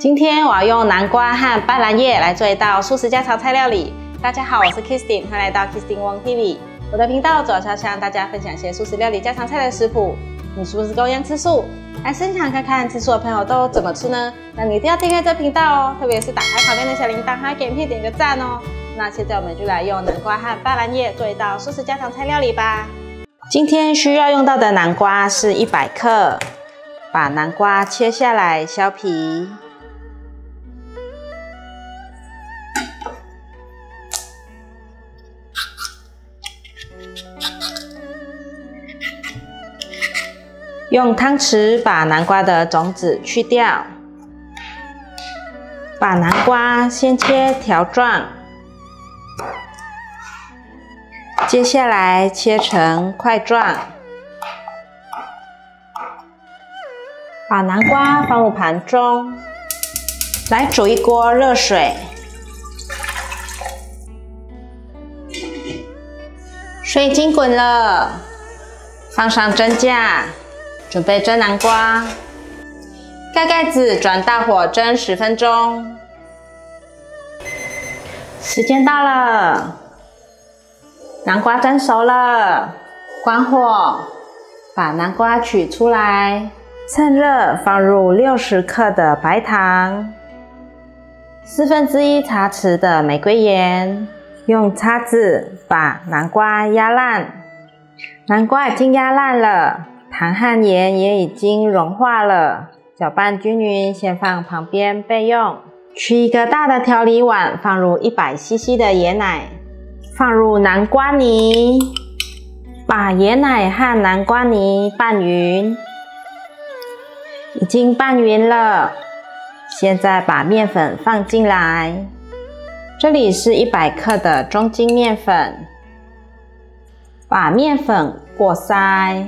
今天我要用南瓜和斑斓叶来做一道素食家常菜料理。大家好，我是 Kristin，欢迎来到 Kristin Wong TV。我的频道主要是要向大家分享一些素食料理家常菜的食谱。你是不是跟我一样吃素？来分享看看吃素的朋友都怎么吃呢？那你一定要订阅这频道哦，特别是打开旁边的小铃铛，还给影片点个赞哦。那现在我们就来用南瓜和斑斓叶做一道素食家常菜料理吧。今天需要用到的南瓜是一百克，把南瓜切下来削皮。用汤匙把南瓜的种子去掉，把南瓜先切条状，接下来切成块状，把南瓜放入盘中，来煮一锅热水，水已经滚了，放上蒸架。准备蒸南瓜，盖盖子，转大火蒸十分钟。时间到了，南瓜蒸熟了，关火，把南瓜取出来，趁热放入六十克的白糖，四分之一茶匙的玫瑰盐，用叉子把南瓜压烂。南瓜已经压烂了。糖和盐也已经融化了，搅拌均匀，先放旁边备用。取一个大的调理碗，放入一百 CC 的椰奶，放入南瓜泥，把椰奶和南瓜泥拌匀。已经拌匀了，现在把面粉放进来。这里是一百克的中筋面粉，把面粉过筛。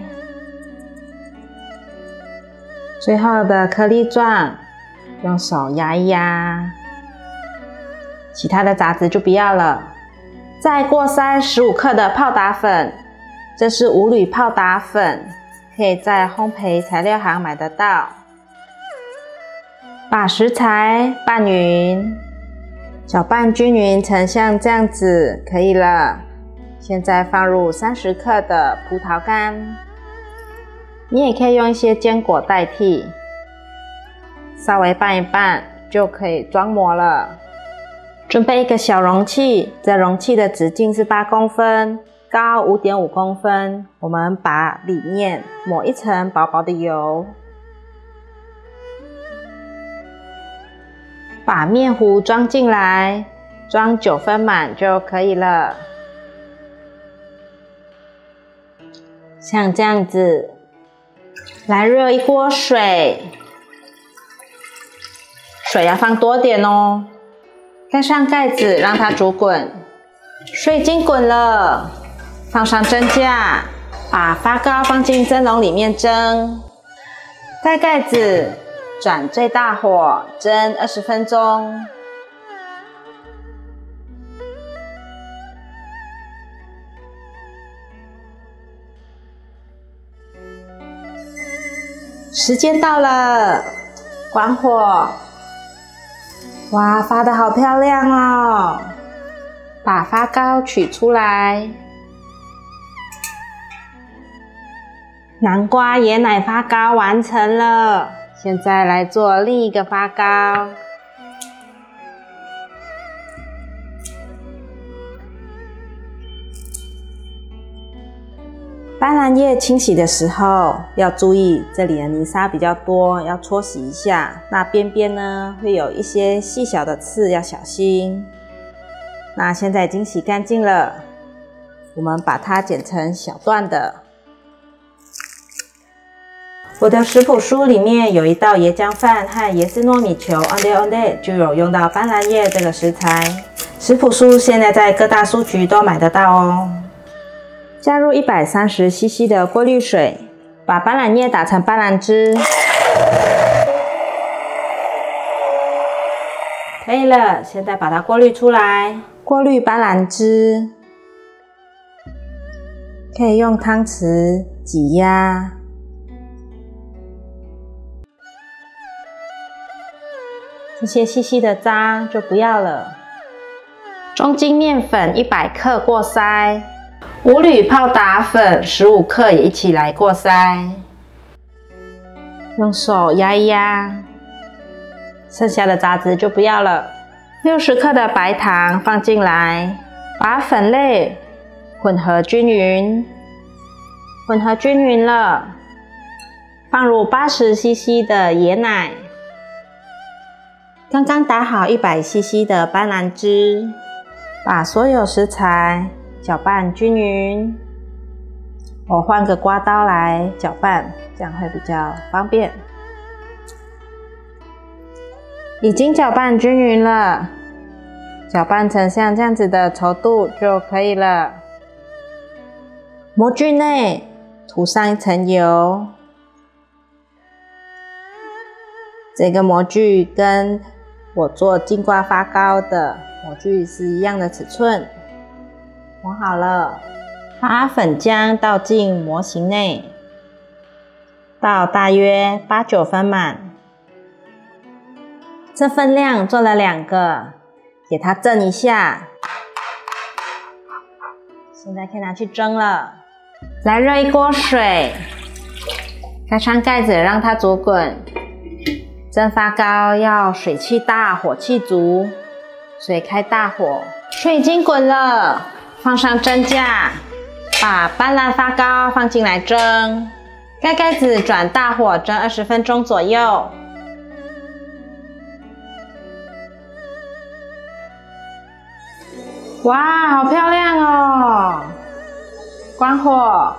最后的颗粒状，用手压一压，其他的杂质就不要了。再过筛十五克的泡打粉，这是五铝泡打粉，可以在烘焙材料行买得到。把食材拌匀，搅拌均匀成像这样子，可以了。现在放入三十克的葡萄干。你也可以用一些坚果代替，稍微拌一拌就可以装模了。准备一个小容器，这容器的直径是八公分，高五点五公分。我们把里面抹一层薄薄的油，把面糊装进来，装九分满就可以了。像这样子。来热一锅水，水要放多点哦。盖上盖子，让它煮滚。水已经滚了，放上蒸架，把发糕放进蒸笼里面蒸。盖盖子，转最大火蒸二十分钟。时间到了，关火！哇，发的好漂亮哦！把发糕取出来，南瓜椰奶发糕完成了。现在来做另一个发糕。斑斓叶清洗的时候要注意，这里的泥沙比较多，要搓洗一下。那边边呢会有一些细小的刺，要小心。那现在已经洗干净了，我们把它剪成小段的。我的食谱书里面有一道椰浆饭和椰丝糯米球，on day on day 就有用到斑斓叶这个食材。食谱书现在在各大书局都买得到哦。加入一百三十 CC 的过滤水，把斑斓叶打成斑斓汁，可以了。现在把它过滤出来，过滤斑斓汁，可以用汤匙挤压。这些细细的渣就不要了。中筋面粉一百克过筛，五铝泡打粉十五克也一起来过筛，用手压一压，剩下的渣子就不要了。六十克的白糖放进来，把粉类混合均匀，混合均匀了，放入八十 CC 的椰奶，刚刚打好一百 CC 的斑斓汁。把所有食材搅拌均匀。我换个刮刀来搅拌，这样会比较方便。已经搅拌均匀了，搅拌成像这样子的稠度就可以了。模具内涂上一层油，这个模具跟我做金瓜发糕的。模具是一样的尺寸，磨好了，把粉浆倒进模型内，倒大约八九分满。这分量做了两个，给它震一下。现在可以拿去蒸了。来热一锅水，盖上盖子让它煮滚。蒸发糕要水气大，火气足。水开大火，水已经滚了，放上蒸架，把斑斓发糕放进来蒸，盖盖子，转大火蒸二十分钟左右。哇，好漂亮哦！关火，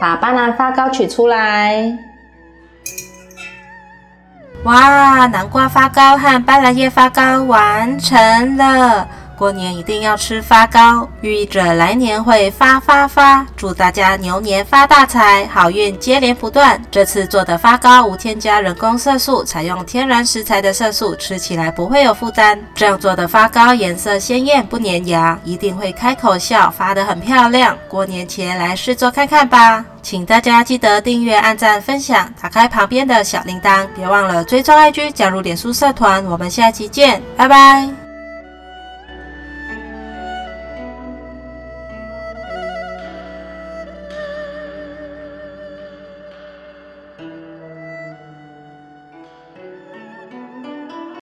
把斑斓发糕取出来。哇，南瓜发糕和斑斓叶发糕完成了！过年一定要吃发糕，寓意着来年会发发发。祝大家牛年发大财，好运接连不断。这次做的发糕无添加人工色素，采用天然食材的色素，吃起来不会有负担。这样做的发糕颜色鲜艳，不粘牙，一定会开口笑，发得很漂亮。过年前来试做看看吧。请大家记得订阅、按赞、分享，打开旁边的小铃铛，别忘了追踪 IG，加入脸书社团。我们下期见，拜拜。